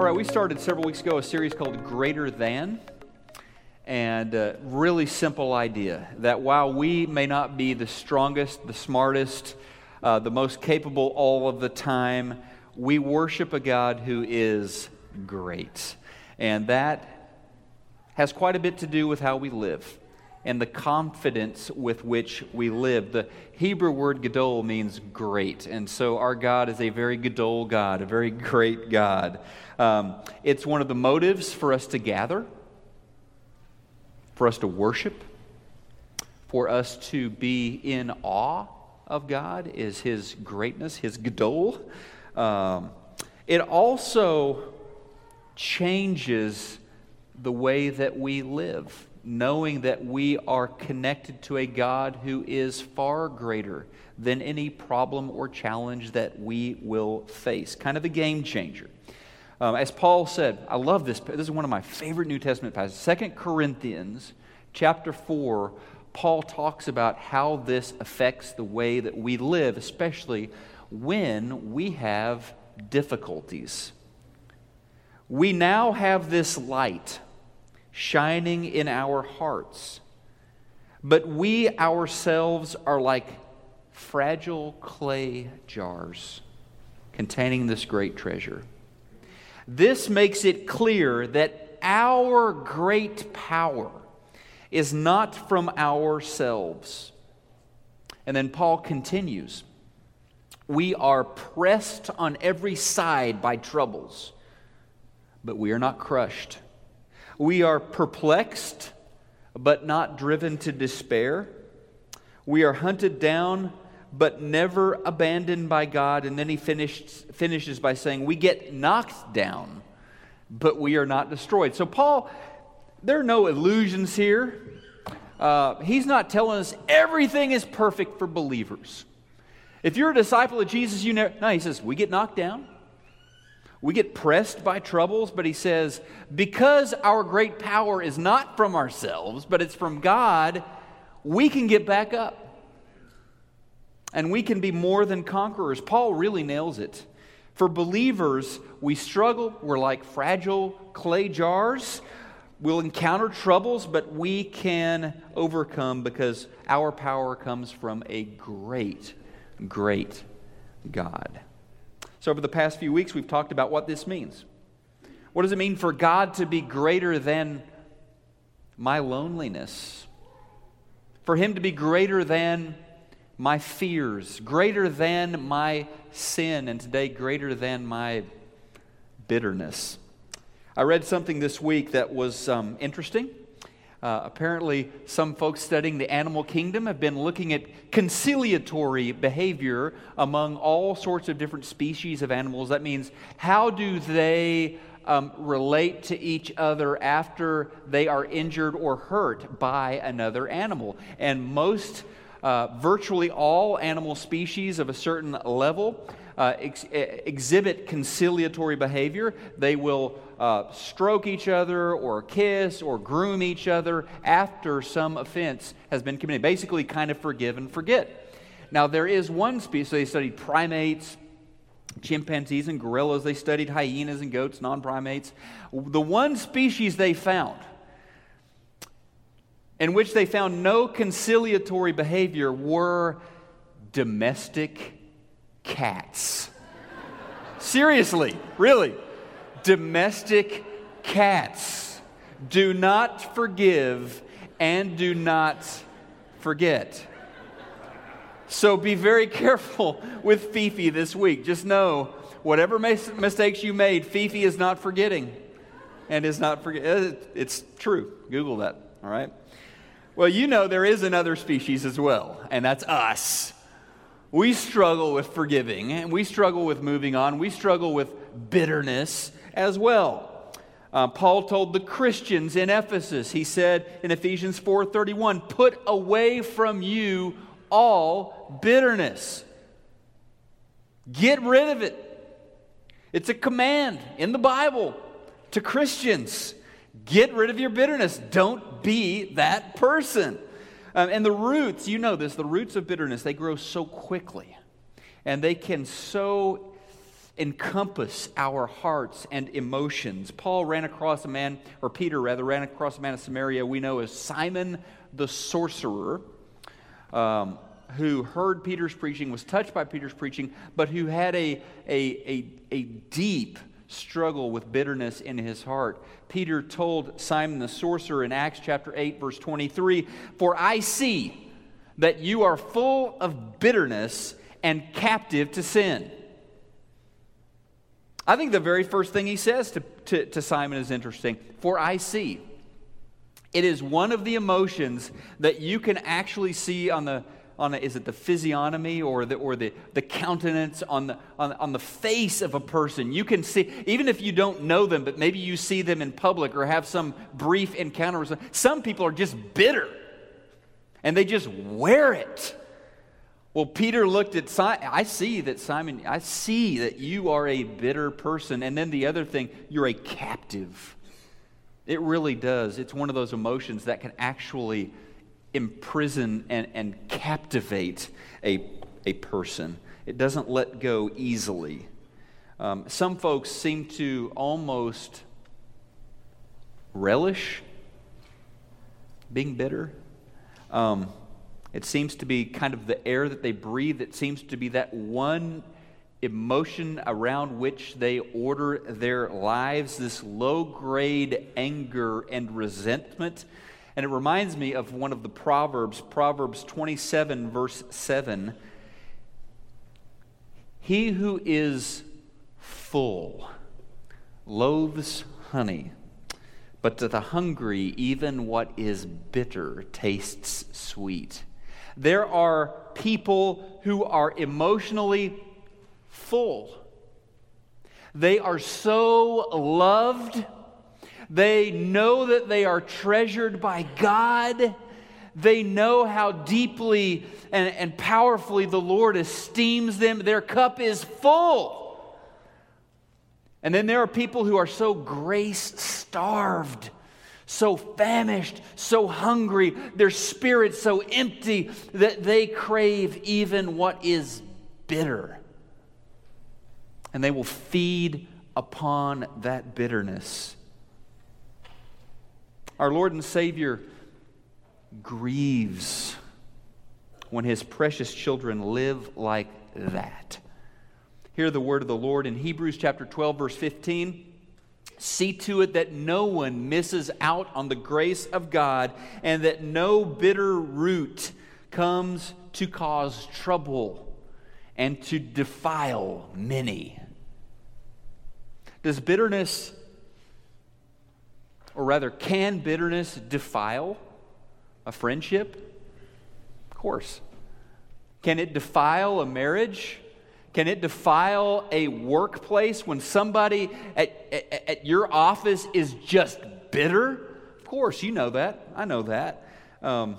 All right, we started several weeks ago a series called Greater Than. And uh, really simple idea that while we may not be the strongest, the smartest, uh, the most capable all of the time, we worship a God who is great. And that has quite a bit to do with how we live and the confidence with which we live. The Hebrew word gadol means great, and so our God is a very gadol God, a very great God. Um, it's one of the motives for us to gather, for us to worship, for us to be in awe of God, is His greatness, His gadol. Um, it also changes the way that we live knowing that we are connected to a God who is far greater than any problem or challenge that we will face. Kind of a game changer. Um, as Paul said, I love this. This is one of my favorite New Testament passages. Second Corinthians chapter 4, Paul talks about how this affects the way that we live, especially when we have difficulties. We now have this light shining in our hearts. But we ourselves are like fragile clay jars containing this great treasure. This makes it clear that our great power is not from ourselves. And then Paul continues We are pressed on every side by troubles, but we are not crushed. We are perplexed, but not driven to despair. We are hunted down, but never abandoned by God. And then he finished, finishes by saying, We get knocked down, but we are not destroyed. So, Paul, there are no illusions here. Uh, he's not telling us everything is perfect for believers. If you're a disciple of Jesus, you know, no, he says, We get knocked down, we get pressed by troubles, but he says, because our great power is not from ourselves, but it's from God, we can get back up. And we can be more than conquerors. Paul really nails it. For believers, we struggle. We're like fragile clay jars. We'll encounter troubles, but we can overcome because our power comes from a great, great God. So, over the past few weeks, we've talked about what this means. What does it mean for God to be greater than my loneliness? For Him to be greater than my fears, greater than my sin, and today, greater than my bitterness. I read something this week that was um, interesting. Uh, apparently, some folks studying the animal kingdom have been looking at conciliatory behavior among all sorts of different species of animals. That means, how do they um, relate to each other after they are injured or hurt by another animal? And most, uh, virtually all animal species of a certain level uh, ex- exhibit conciliatory behavior. They will uh, stroke each other or kiss or groom each other after some offense has been committed. Basically, kind of forgive and forget. Now, there is one species, so they studied primates, chimpanzees, and gorillas. They studied hyenas and goats, non primates. The one species they found in which they found no conciliatory behavior were domestic cats. Seriously, really. Domestic cats. Do not forgive and do not forget. So be very careful with Fifi this week. Just know whatever mistakes you made, Fifi is not forgetting and is not forget. Uh, it's true. Google that, all right? Well, you know there is another species as well, and that's us we struggle with forgiving and we struggle with moving on. We struggle with bitterness as well. Uh, Paul told the Christians in Ephesus, he said in Ephesians 4:31, "Put away from you all bitterness. Get rid of it." It's a command in the Bible to Christians. Get rid of your bitterness. Don't be that person. Um, and the roots, you know this, the roots of bitterness, they grow so quickly. And they can so encompass our hearts and emotions. Paul ran across a man, or Peter rather, ran across a man of Samaria we know as Simon the sorcerer, um, who heard Peter's preaching, was touched by Peter's preaching, but who had a, a, a, a deep struggle with bitterness in his heart. Peter told Simon the sorcerer in Acts chapter 8, verse 23 For I see that you are full of bitterness and captive to sin. I think the very first thing he says to, to, to, Simon is interesting. For I see. It is one of the emotions that you can actually see on the, on is it the physiognomy or the, or the, the countenance on the, on, on the face of a person. You can see, even if you don't know them, but maybe you see them in public or have some brief encounter. Some people are just bitter and they just wear it. Well, Peter looked at Simon. I see that Simon, I see that you are a bitter person. And then the other thing, you're a captive. It really does. It's one of those emotions that can actually imprison and, and captivate a, a person. It doesn't let go easily. Um, some folks seem to almost relish being bitter. Um, it seems to be kind of the air that they breathe. It seems to be that one emotion around which they order their lives, this low grade anger and resentment. And it reminds me of one of the Proverbs, Proverbs 27, verse 7. He who is full loathes honey, but to the hungry, even what is bitter tastes sweet. There are people who are emotionally full. They are so loved. They know that they are treasured by God. They know how deeply and, and powerfully the Lord esteems them. Their cup is full. And then there are people who are so grace starved so famished, so hungry, their spirit so empty that they crave even what is bitter. And they will feed upon that bitterness. Our Lord and Savior grieves when his precious children live like that. Hear the word of the Lord in Hebrews chapter 12, verse 15. See to it that no one misses out on the grace of God and that no bitter root comes to cause trouble and to defile many. Does bitterness, or rather, can bitterness defile a friendship? Of course. Can it defile a marriage? Can it defile a workplace when somebody at, at, at, your office is just bitter? Of course, you know that. I know that. Um,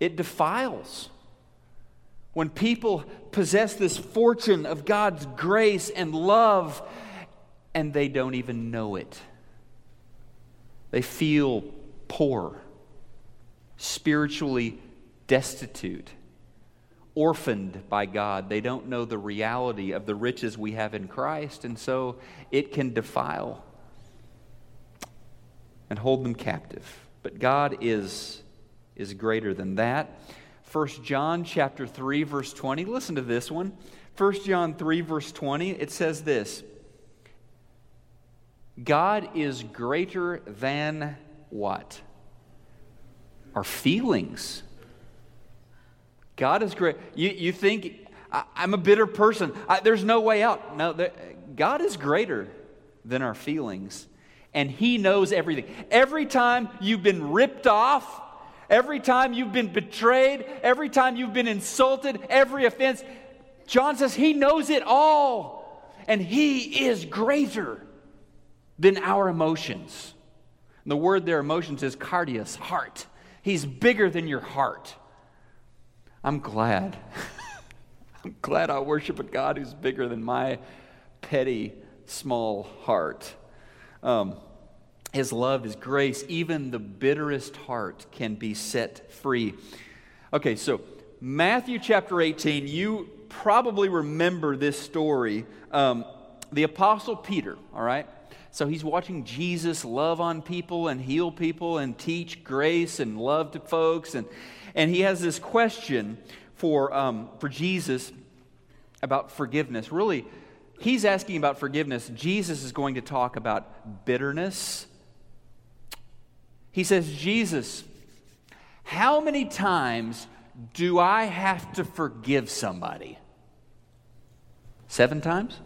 it defiles. When people possess this fortune of God's grace and love and they don't even know it, they feel poor, spiritually destitute orphaned by God. They don't know the reality of the riches we have in Christ, and so it can defile and hold them captive. But God is, is greater than that. 1 John chapter 3 verse 20. Listen to this one. 1 John 3 verse 20. It says this. God is greater than what? Our feelings. God is great. You, you think, I, am a bitter person. I, there's no way out. No, there, God is greater than our feelings, and He knows everything. Every time you've been ripped off, every time you've been betrayed, every time you've been insulted, every offense, John says He knows it all, and He is greater than our emotions. And the word there, emotions, is cardias, heart. He's bigger than your heart. I'm glad. I'm glad I worship a God who's bigger than my petty, small heart. Um, his love, His grace, even the bitterest heart can be set free. Okay, so Matthew chapter 18, you probably remember this story. Um, the Apostle Peter, all right? So he's watching Jesus love on people and heal people and teach grace and love to folks. And, and he has this question for, um, for Jesus about forgiveness. Really, he's asking about forgiveness. Jesus is going to talk about bitterness. He says, Jesus, how many times do I have to forgive somebody? Seven times?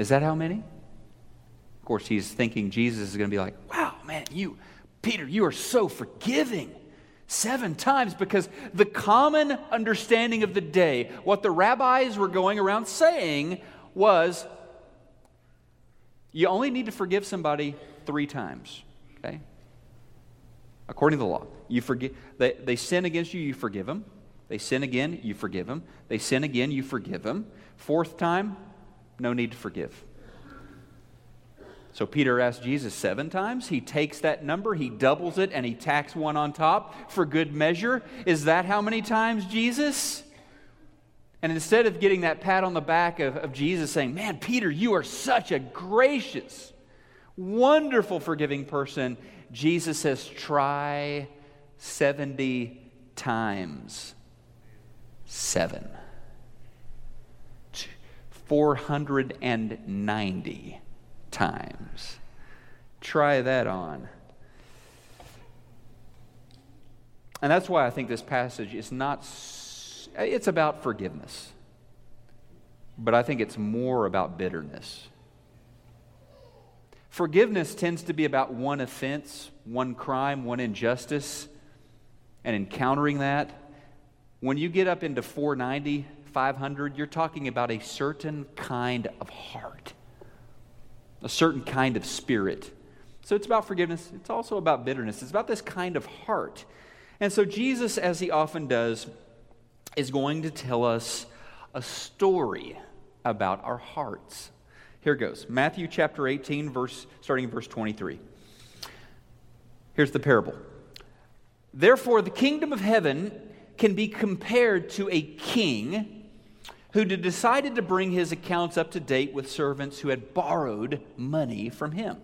Is that how many? Of course, he's thinking Jesus is going to be like, wow, man, you, Peter, you are so forgiving. Seven times because the common understanding of the day, what the rabbis were going around saying was you only need to forgive somebody three times. Okay? According to the law. You forgive they, they sin against you, you forgive them. They sin again, you forgive them. They sin again, you forgive them. Fourth time, no need to forgive. So Peter asked Jesus seven times. He takes that number, he doubles it, and he tacks one on top for good measure. Is that how many times, Jesus? And instead of getting that pat on the back of, of Jesus saying, Man, Peter, you are such a gracious, wonderful, forgiving person, Jesus says, Try 70 times seven. 490 times. Try that on. And that's why I think this passage is not, it's about forgiveness. But I think it's more about bitterness. Forgiveness tends to be about one offense, one crime, one injustice, and encountering that. When you get up into 490, 500, you're talking about a certain kind of heart a certain kind of spirit. So it's about forgiveness. It's also about bitterness. It's about this kind of heart. And so Jesus, as he often does, is going to tell us a story about our hearts. Here goes Matthew chapter 18, verse, starting in verse 23. Here's the parable. Therefore, the kingdom of heaven can be compared to a king who decided to bring his accounts up to date with servants who had borrowed money from him.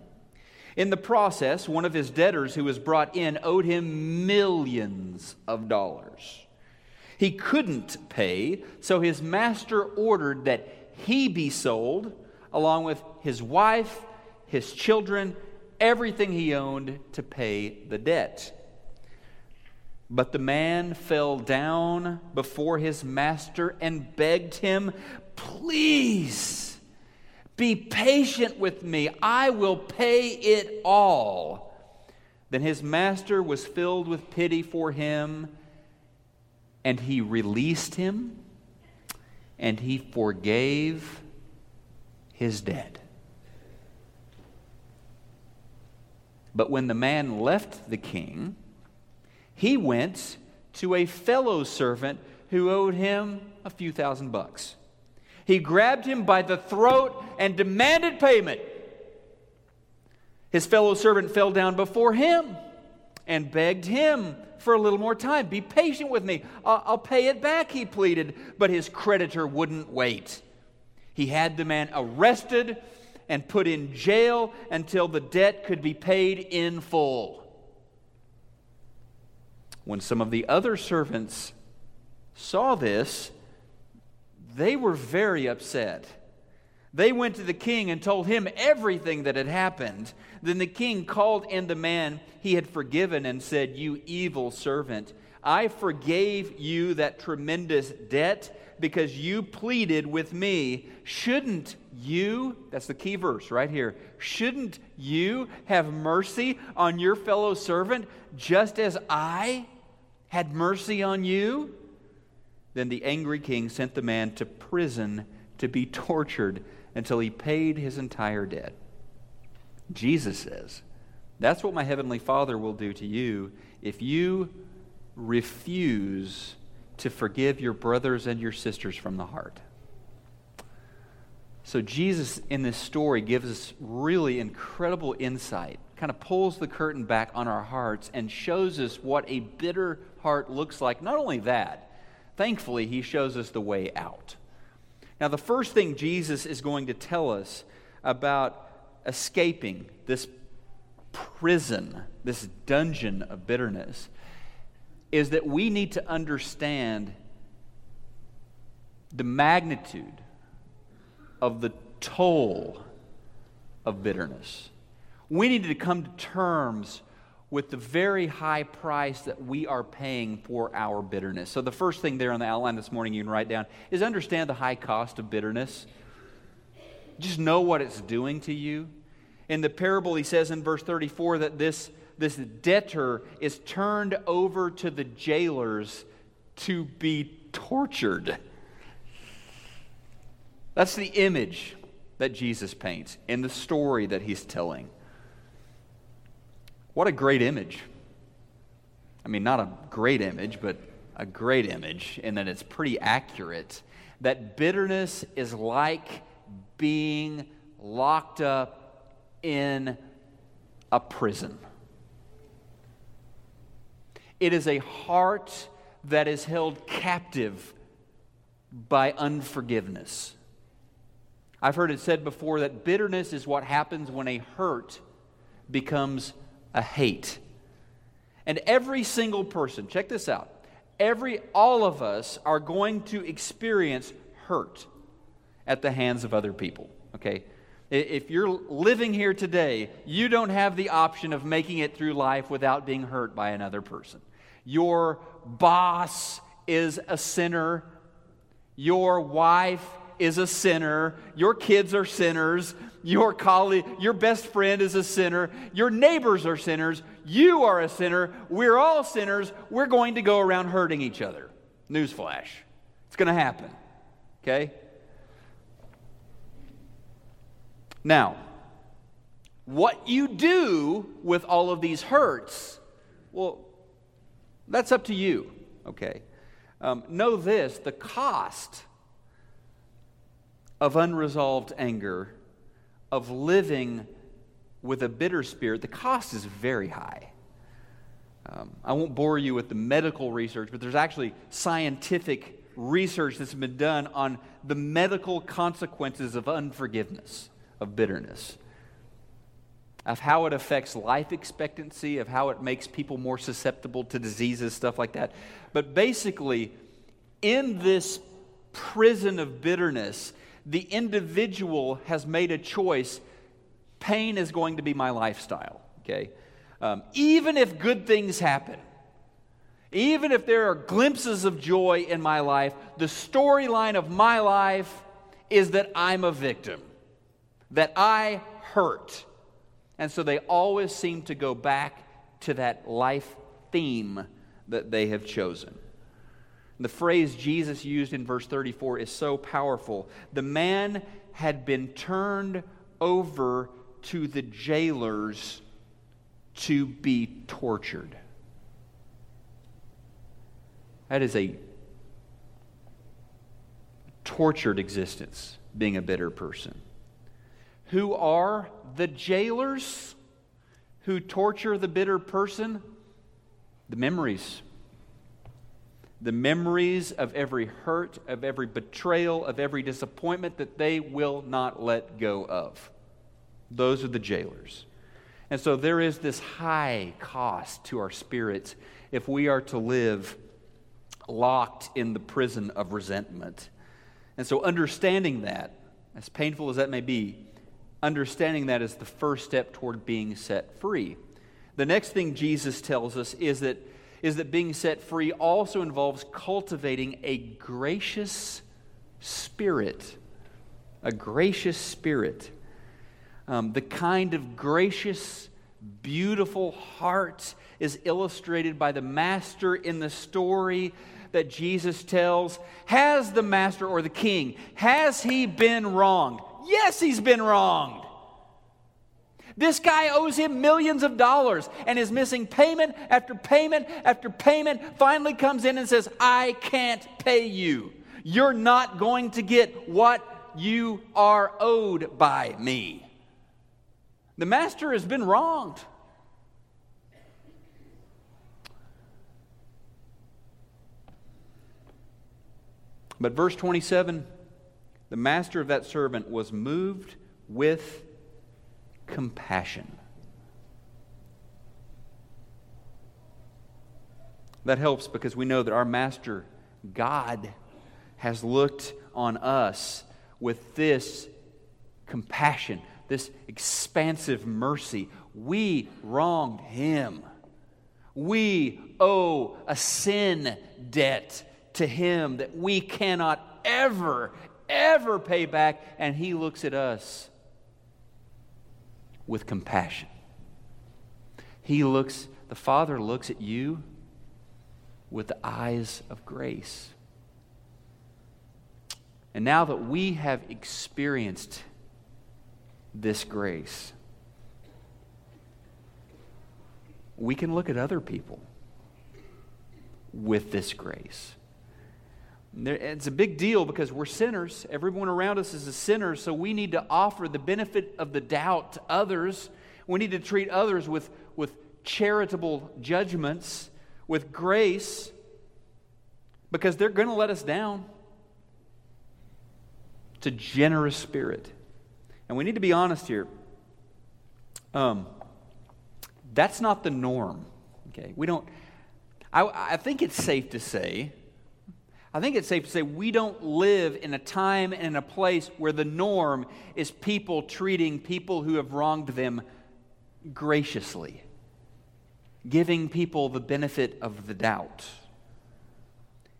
In the process, one of his debtors who was brought in owed him millions of dollars. He couldn't pay, so his master ordered that he be sold, along with his wife, his children, everything he owned, to pay the debt. But the man fell down before his master and begged him, Please be patient with me. I will pay it all. Then his master was filled with pity for him, and he released him, and he forgave his debt. But when the man left the king, he went to a fellow servant who owed him a few thousand bucks. He grabbed him by the throat and demanded payment. His fellow servant fell down before him and begged him for a little more time. Be patient with me. I'll, I'll, pay it back, he pleaded. But his creditor wouldn't wait. He had the man arrested and put in jail until the debt could be paid in full. When some of the other servants saw this, they were very upset. They went to the king and told him everything that had happened. Then the king called in the man he had forgiven and said, You evil servant, I forgave you that tremendous debt because you pleaded with me. Shouldn't you, that's the key verse right here, shouldn't you have mercy on your fellow servant just as I had mercy on you? Then the angry king sent the man to prison to be tortured until he paid his entire debt. Jesus says, That's what my heavenly Father will do to you if you refuse to forgive your brothers and your sisters from the heart. So, Jesus in this story gives us really incredible insight, kind of pulls the curtain back on our hearts and shows us what a bitter heart looks like. Not only that, thankfully, he shows us the way out. Now, the first thing Jesus is going to tell us about escaping this prison, this dungeon of bitterness, is that we need to understand the magnitude of the toll of bitterness. We need to come to terms with the very high price that we are paying for our bitterness. So, the first thing there on the outline this morning you can write down is understand the high cost of bitterness. Just know what it's doing to you. In the parable, he says in verse 34 that this, this debtor is turned over to the jailers to be tortured. That's the image that Jesus paints in the story that he's telling. What a great image. I mean, not a great image, but a great image, in that it's pretty accurate. That bitterness is like being locked up in a prison. It is a heart that is held captive by unforgiveness. I've heard it said before that bitterness is what happens when a hurt becomes a hate. And every single person, check this out. Every all of us are going to experience hurt at the hands of other people, okay? If you're living here today, you don't have the option of making it through life without being hurt by another person. Your boss is a sinner. Your wife is a sinner. Your kids are sinners. Your colleague, your best friend is a sinner. Your neighbors are sinners. You are a sinner. We're all sinners. We're going to go around hurting each other. Newsflash. It's going to happen. Okay? Now, what you do with all of these hurts, well, that's up to you. Okay? Um, know this the cost of unresolved anger, of living with a bitter spirit, the cost is very high. Um, I won't bore you with the medical research, but there's actually scientific research that's been done on the medical consequences of unforgiveness, of bitterness, of how it affects life expectancy, of how it makes people more susceptible to diseases, stuff like that. But basically, in this prison of bitterness, the individual has made a choice pain is going to be my lifestyle, okay? Um, even if good things happen, even if there are glimpses of joy in my life, the storyline of my life is that I'm a victim, that I hurt. And so they always seem to go back to that life theme that they have chosen. The phrase Jesus used in verse 34 is so powerful. The man had been turned over to the jailers to be tortured. That is a tortured existence, being a bitter person. Who are the jailers who torture the bitter person? The memories the memories of every hurt, of every betrayal, of every disappointment that they will not let go of. Those are the jailers. And so there is this high cost to our spirits if we are to live locked in the prison of resentment. And so understanding that, as painful as that may be, understanding that is the first step toward being set free. The next thing Jesus tells us is that is that being set free also involves cultivating a gracious spirit. A gracious spirit. Um, the kind of gracious, beautiful heart is illustrated by the master in the story that Jesus tells. Has the master or the king, has he been wronged? Yes, he's been wronged. This guy owes him millions of dollars and is missing payment after payment after payment. Finally comes in and says, I can't pay you. You're not going to get what you are owed by me. The master has been wronged. But verse 27 the master of that servant was moved with compassion. That helps because we know that our master, God, has looked on us with this compassion, this expansive mercy. We wronged him. We owe a sin debt to him that we cannot ever, ever pay back, and he looks at us with compassion. He looks, the Father looks at you with the eyes of grace. And now that we have experienced this grace, we can look at other people with this grace. It's a big deal because we're sinners. Everyone around us is a sinner, so we need to offer the benefit of the doubt to others. We need to treat others with, with charitable judgments, with grace, because they're going to let us down. It's a generous spirit. And we need to be honest here. Um, that's not the norm. Okay? We don't, I, I think it's safe to say I think it's safe to say we don't live in a time and in a place where the norm is people treating people who have wronged them graciously, giving people the benefit of the doubt.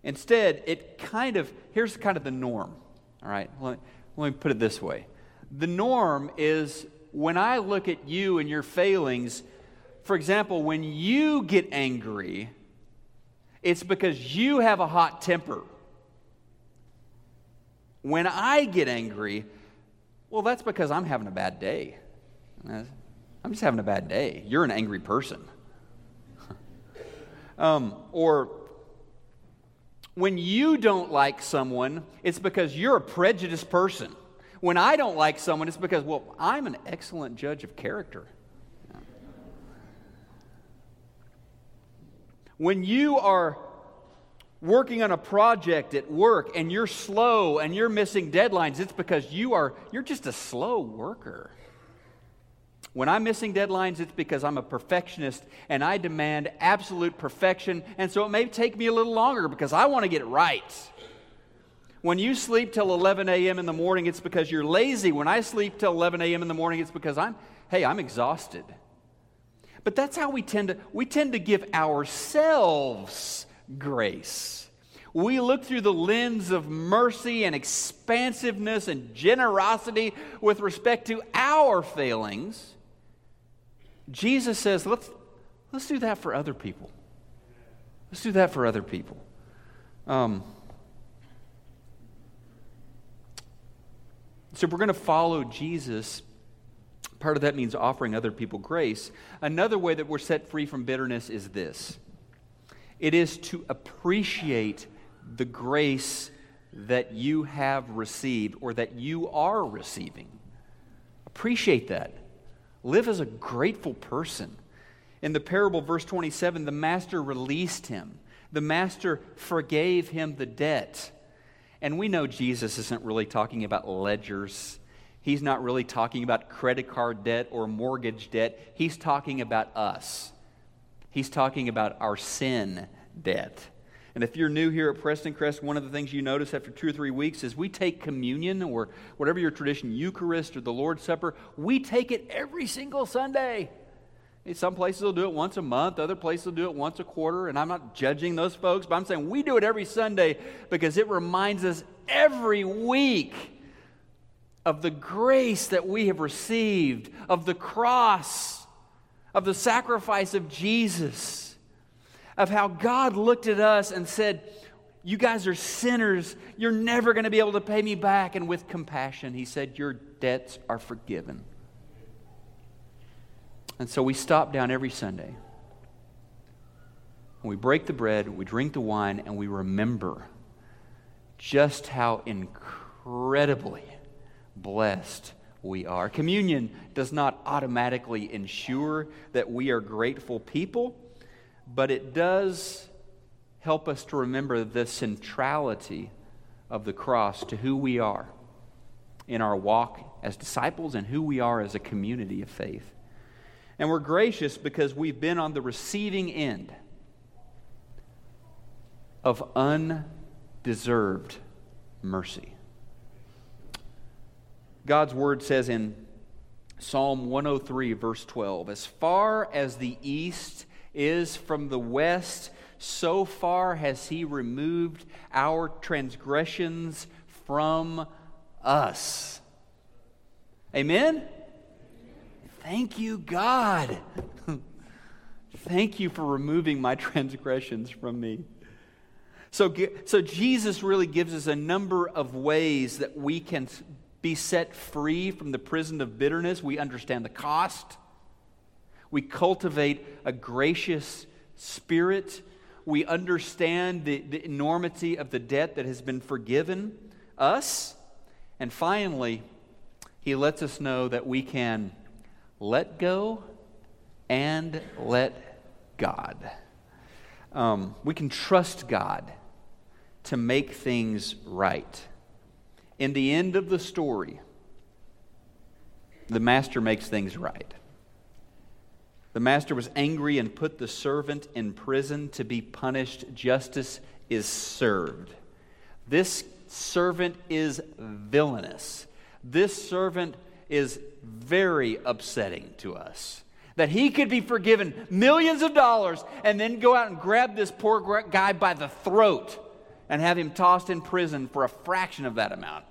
Instead, it kind of, here's kind of the norm, all right? Let me, let me put it this way. The norm is when I look at you and your failings, for example, when you get angry, it's because you have a hot temper. When I get angry, well, that's because I'm having a bad day. I'm just having a bad day. You're an angry person. um, or when you don't like someone, it's because you're a prejudiced person. When I don't like someone, it's because, well, I'm an excellent judge of character. When you are working on a project at work and you're slow and you're missing deadlines, it's because you are you're just a slow worker. When I'm missing deadlines, it's because I'm a perfectionist and I demand absolute perfection, and so it may take me a little longer because I want to get it right. When you sleep till 11 a.m. in the morning, it's because you're lazy. When I sleep till 11 a.m. in the morning, it's because I'm, hey, I'm exhausted. But that's how we tend to, we tend to give ourselves grace. We look through the lens of mercy and expansiveness and generosity with respect to our failings. Jesus says, let's, let's do that for other people. Let's do that for other people. Um, so, we're going to follow Jesus, part of that means offering other people grace. Another way that we're set free from bitterness is this it is to appreciate the grace that you have received or that you are receiving. Appreciate that. Live as a grateful person. In the parable, verse 27, the master released him, the master forgave him the debt. And we know Jesus isn't really talking about ledgers. He's not really talking about credit card debt or mortgage debt. He's talking about us. He's talking about our sin debt. And if you're new here at Prestoncrest, one of the things you notice after two or three weeks is we take communion or whatever your tradition, Eucharist or the Lord's Supper, we take it every single Sunday. Some places will do it once a month, other places will do it once a quarter, and I'm not judging those folks, but I'm saying we do it every Sunday because it reminds us every week of the grace that we have received, of the cross of the sacrifice of Jesus, of how God looked at us and said, You guys are sinners. You're never going to be able to pay me back. And with compassion, He said, Your debts are forgiven. And so we stop down every Sunday. We break the bread, we drink the wine, and we remember just how incredibly blessed we are. Communion does not automatically ensure that we are grateful people, but it does help us to remember the centrality of the cross to who we are. in our walk as disciples and who we are as a community of faith. And we're gracious because we've been on the receiving end of undeserved mercy. God's word says in Psalm 103, verse 12, As far as the east is from the west, so far has he removed our transgressions from us. Amen? Thank you, God. Thank you for removing my transgressions from me. So, so Jesus really gives us a number of ways that we can be set free from the prison of bitterness. We understand the cost. We cultivate a gracious spirit. We understand the, the enormity of the debt that has been forgiven us. And finally, he lets us know that we can let go and let God. Um, we can trust God to make things right. In the end of the story, the master makes things right. The master was angry and put the servant in prison to be punished. Justice is served. This servant is villainous. This servant is very upsetting to us. That he could be forgiven millions of dollars and then go out and grab this poor guy by the throat and have him tossed in prison for a fraction of that amount.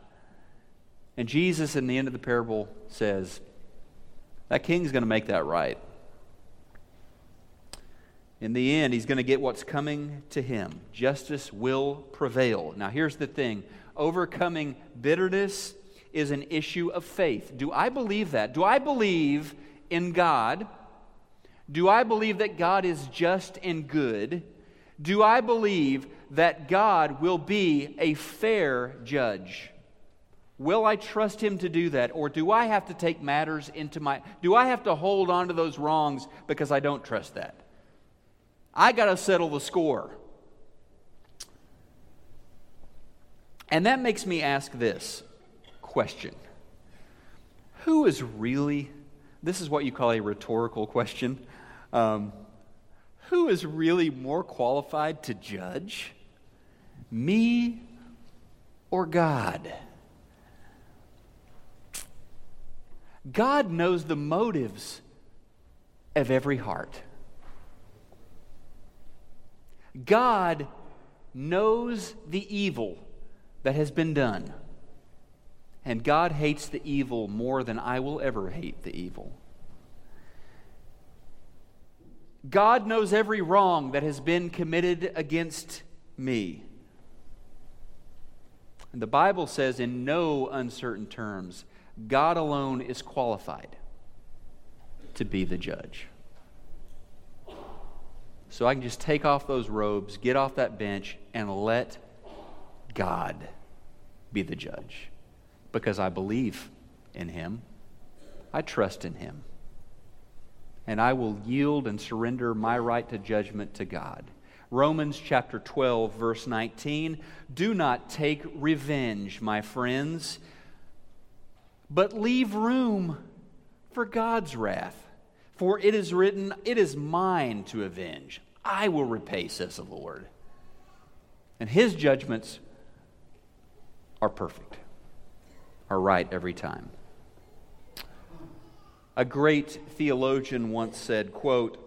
And Jesus, in the end of the parable, says, That king's going to make that right. In the end, he's going to get what's coming to him. Justice will prevail. Now, here's the thing overcoming bitterness is an issue of faith. Do I believe that? Do I believe in God? Do I believe that God is just and good? Do I believe that God will be a fair judge? Will I trust him to do that? Or do I have to take matters into my do I have to hold on to those wrongs because I don't trust that? I got to settle the score. And that makes me ask this question Who is really, this is what you call a rhetorical question, um, who is really more qualified to judge? Me or God? God knows the motives of every heart. God knows the evil that has been done. And God hates the evil more than I will ever hate the evil. God knows every wrong that has been committed against me. And the Bible says in no uncertain terms God alone is qualified to be the judge. So I can just take off those robes, get off that bench, and let God be the judge. Because I believe in Him, I trust in Him. And I will yield and surrender my right to judgment to God. Romans chapter 12, verse 19. Do not take revenge, my friends but leave room for God's wrath. For it is written, It is mine to avenge. I will repay, says the Lord. And his judgments are perfect, are right every time. A great theologian once said, quote,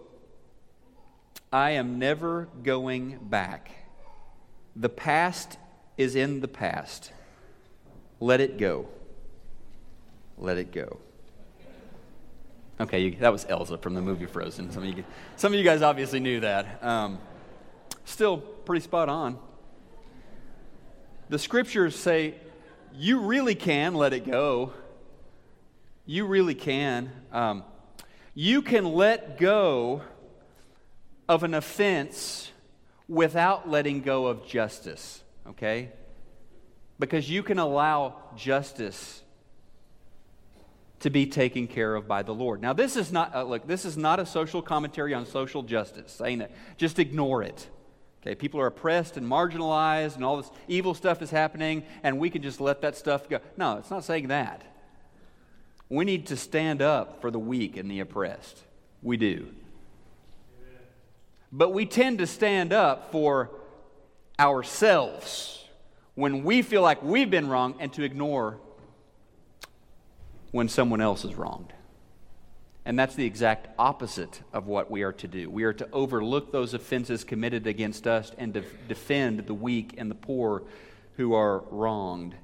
I am never going back. The past is in the past. Let it go let it go. Okay, you, that was Elsa from the movie Frozen. Some of you, some of you guys obviously knew that. Um, still pretty spot on. The scriptures say you really can let it go. You really can. Um, you can let go of an offense without letting go of justice, okay? Because you can allow justice to be taken care of by the Lord. Now, this is not, uh, look, this is not a social commentary on social justice, saying that just ignore it. Okay, people are oppressed and marginalized, and all this evil stuff is happening, and we can just let that stuff go. No, it's not saying that. We need to stand up for the weak and the oppressed. We do. But we tend to stand up for ourselves when we feel like we've been wrong and to ignore when someone else is wronged. And that's the exact opposite of what we are to do. We are to overlook those offenses committed against us and to defend the weak and the poor who are wronged.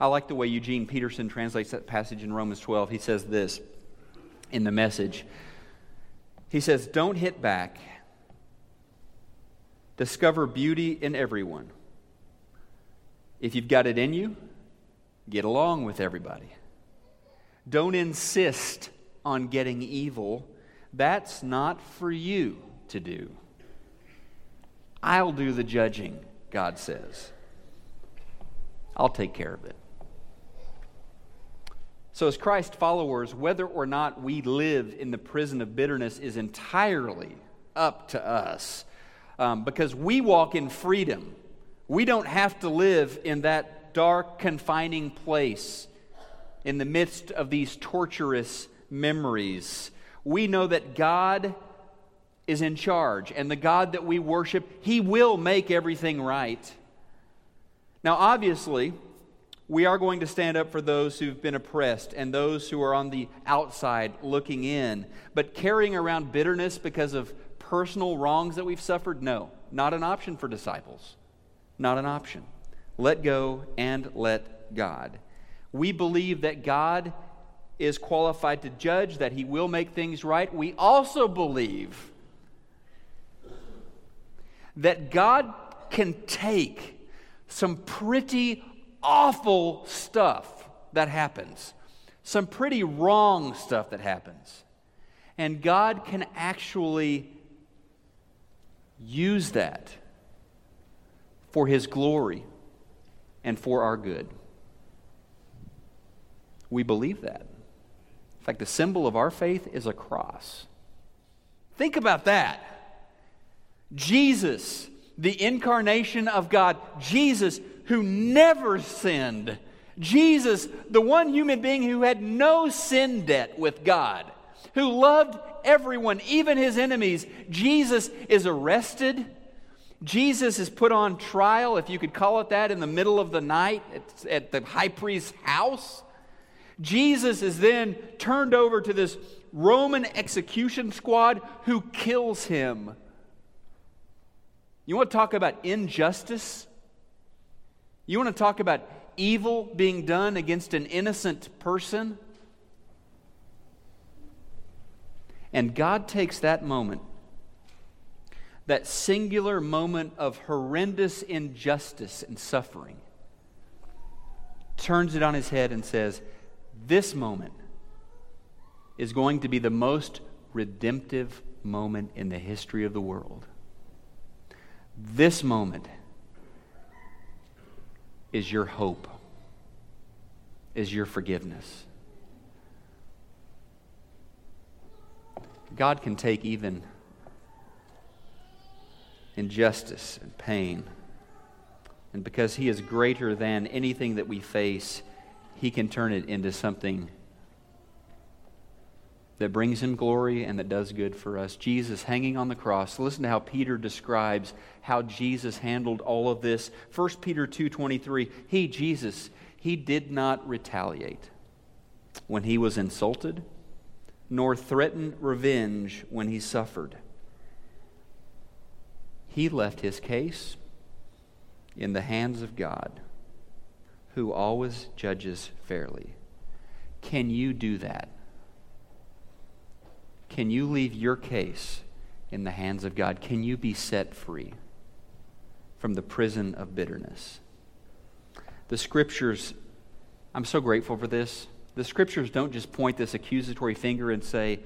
I like the way Eugene Peterson translates that passage in Romans 12. He says this in the message. He says, Don't hit back. Discover beauty in everyone. If you've got it in you, get along with everybody. Don't insist on getting evil. That's not for you to do. I'll do the judging, God says. I'll take care of it. So, as Christ followers, whether or not we live in the prison of bitterness is entirely up to us um, because we walk in freedom. We don't have to live in that dark, confining place in the midst of these torturous memories. We know that God is in charge, and the God that we worship, He will make everything right. Now, obviously, we are going to stand up for those who've been oppressed and those who are on the outside looking in. But carrying around bitterness because of personal wrongs that we've suffered, no, not an option for disciples. Not an option. Let go and let God. We believe that God is qualified to judge, that he will make things right. We also believe that God can take some pretty awful stuff that happens, some pretty wrong stuff that happens, and God can actually use that for his glory and for our good. We believe that. In fact, the symbol of our faith is a cross. Think about that. Jesus, the incarnation of God, Jesus who never sinned, Jesus, the one human being who had no sin debt with God, who loved everyone, even his enemies, Jesus is arrested. Jesus is put on trial, if you could call it that, in the middle of the night at, at the high priest's house. Jesus is then turned over to this Roman execution squad who kills him. You want to talk about injustice? You want to talk about evil being done against an innocent person? And God takes that moment, that singular moment of horrendous injustice and suffering, turns it on his head and says, this moment is going to be the most redemptive moment in the history of the world. This moment is your hope, is your forgiveness. God can take even injustice and pain. And because He is greater than anything that we face, he can turn it into something that brings him glory and that does good for us. Jesus hanging on the cross. Listen to how Peter describes how Jesus handled all of this. 1 Peter 2:23, he Jesus, he did not retaliate when he was insulted, nor threaten revenge when he suffered. He left his case in the hands of God who always judges fairly. Can you do that? Can you leave your case in the hands of God? Can you be set free from the prison of bitterness? The scriptures, I'm so grateful for this. The scriptures don't just point this accusatory finger and say,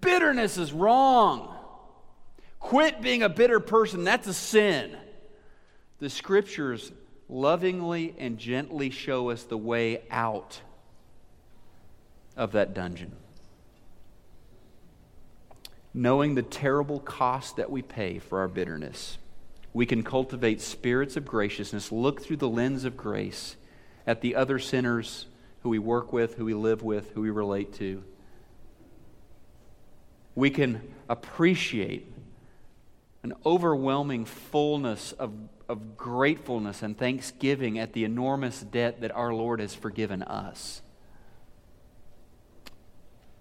bitterness is wrong. Quit being a bitter person. That's a sin. The scriptures lovingly and gently show us the way out of that dungeon. Knowing the terrible cost that we pay for our bitterness, we can cultivate spirits of graciousness, look through the lens of grace at the other sinners who we work with, who we live with, who we relate to. We can appreciate an overwhelming fullness of, of gratefulness and thanksgiving at the enormous debt that our Lord has forgiven us.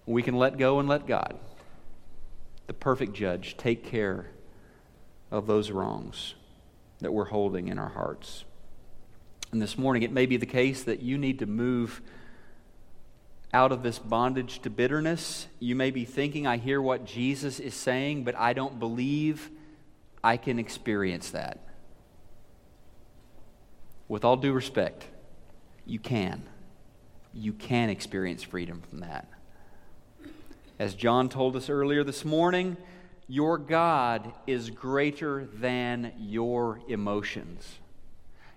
We can let go and let God, the perfect judge, take care of those wrongs that we're holding in our hearts. And this morning, it may be the case that you need to move out of this bondage to bitterness. You may be thinking, I hear what Jesus is saying, but I don't believe I can experience that. With all due respect, you can. You can experience freedom from that. As John told us earlier this morning, your God is greater than your emotions.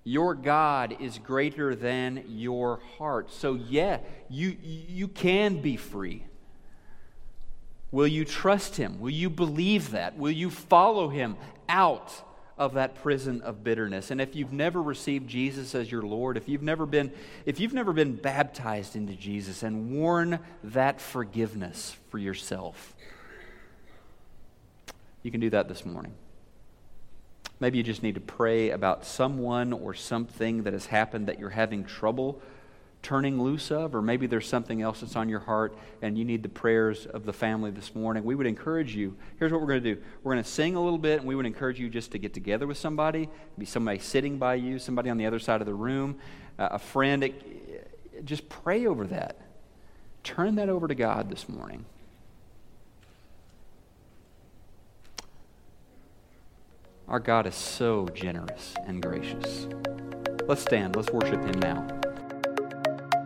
Your God is greater than your heart. So, yeah, you, you can be free. Will you trust him? Will you believe that? Will you follow him out of that prison of bitterness? And if you've never received Jesus as your Lord, if you've never been if you've never been baptized into Jesus and worn that forgiveness for yourself, you can do that this morning. Maybe you just need to pray about someone or something that has happened that you're having trouble turning loose of, or maybe there's something else that's on your heart and you need the prayers of the family this morning, we would encourage you. Here's what we're going to do we're going to sing a little bit, and we would encourage you just to get together with somebody, be somebody sitting by you, somebody on the other side of the room, uh, a friend. It, just pray over that. Turn that over to God this morning. Our God is so generous and gracious. Let's stand. Let's worship Him now.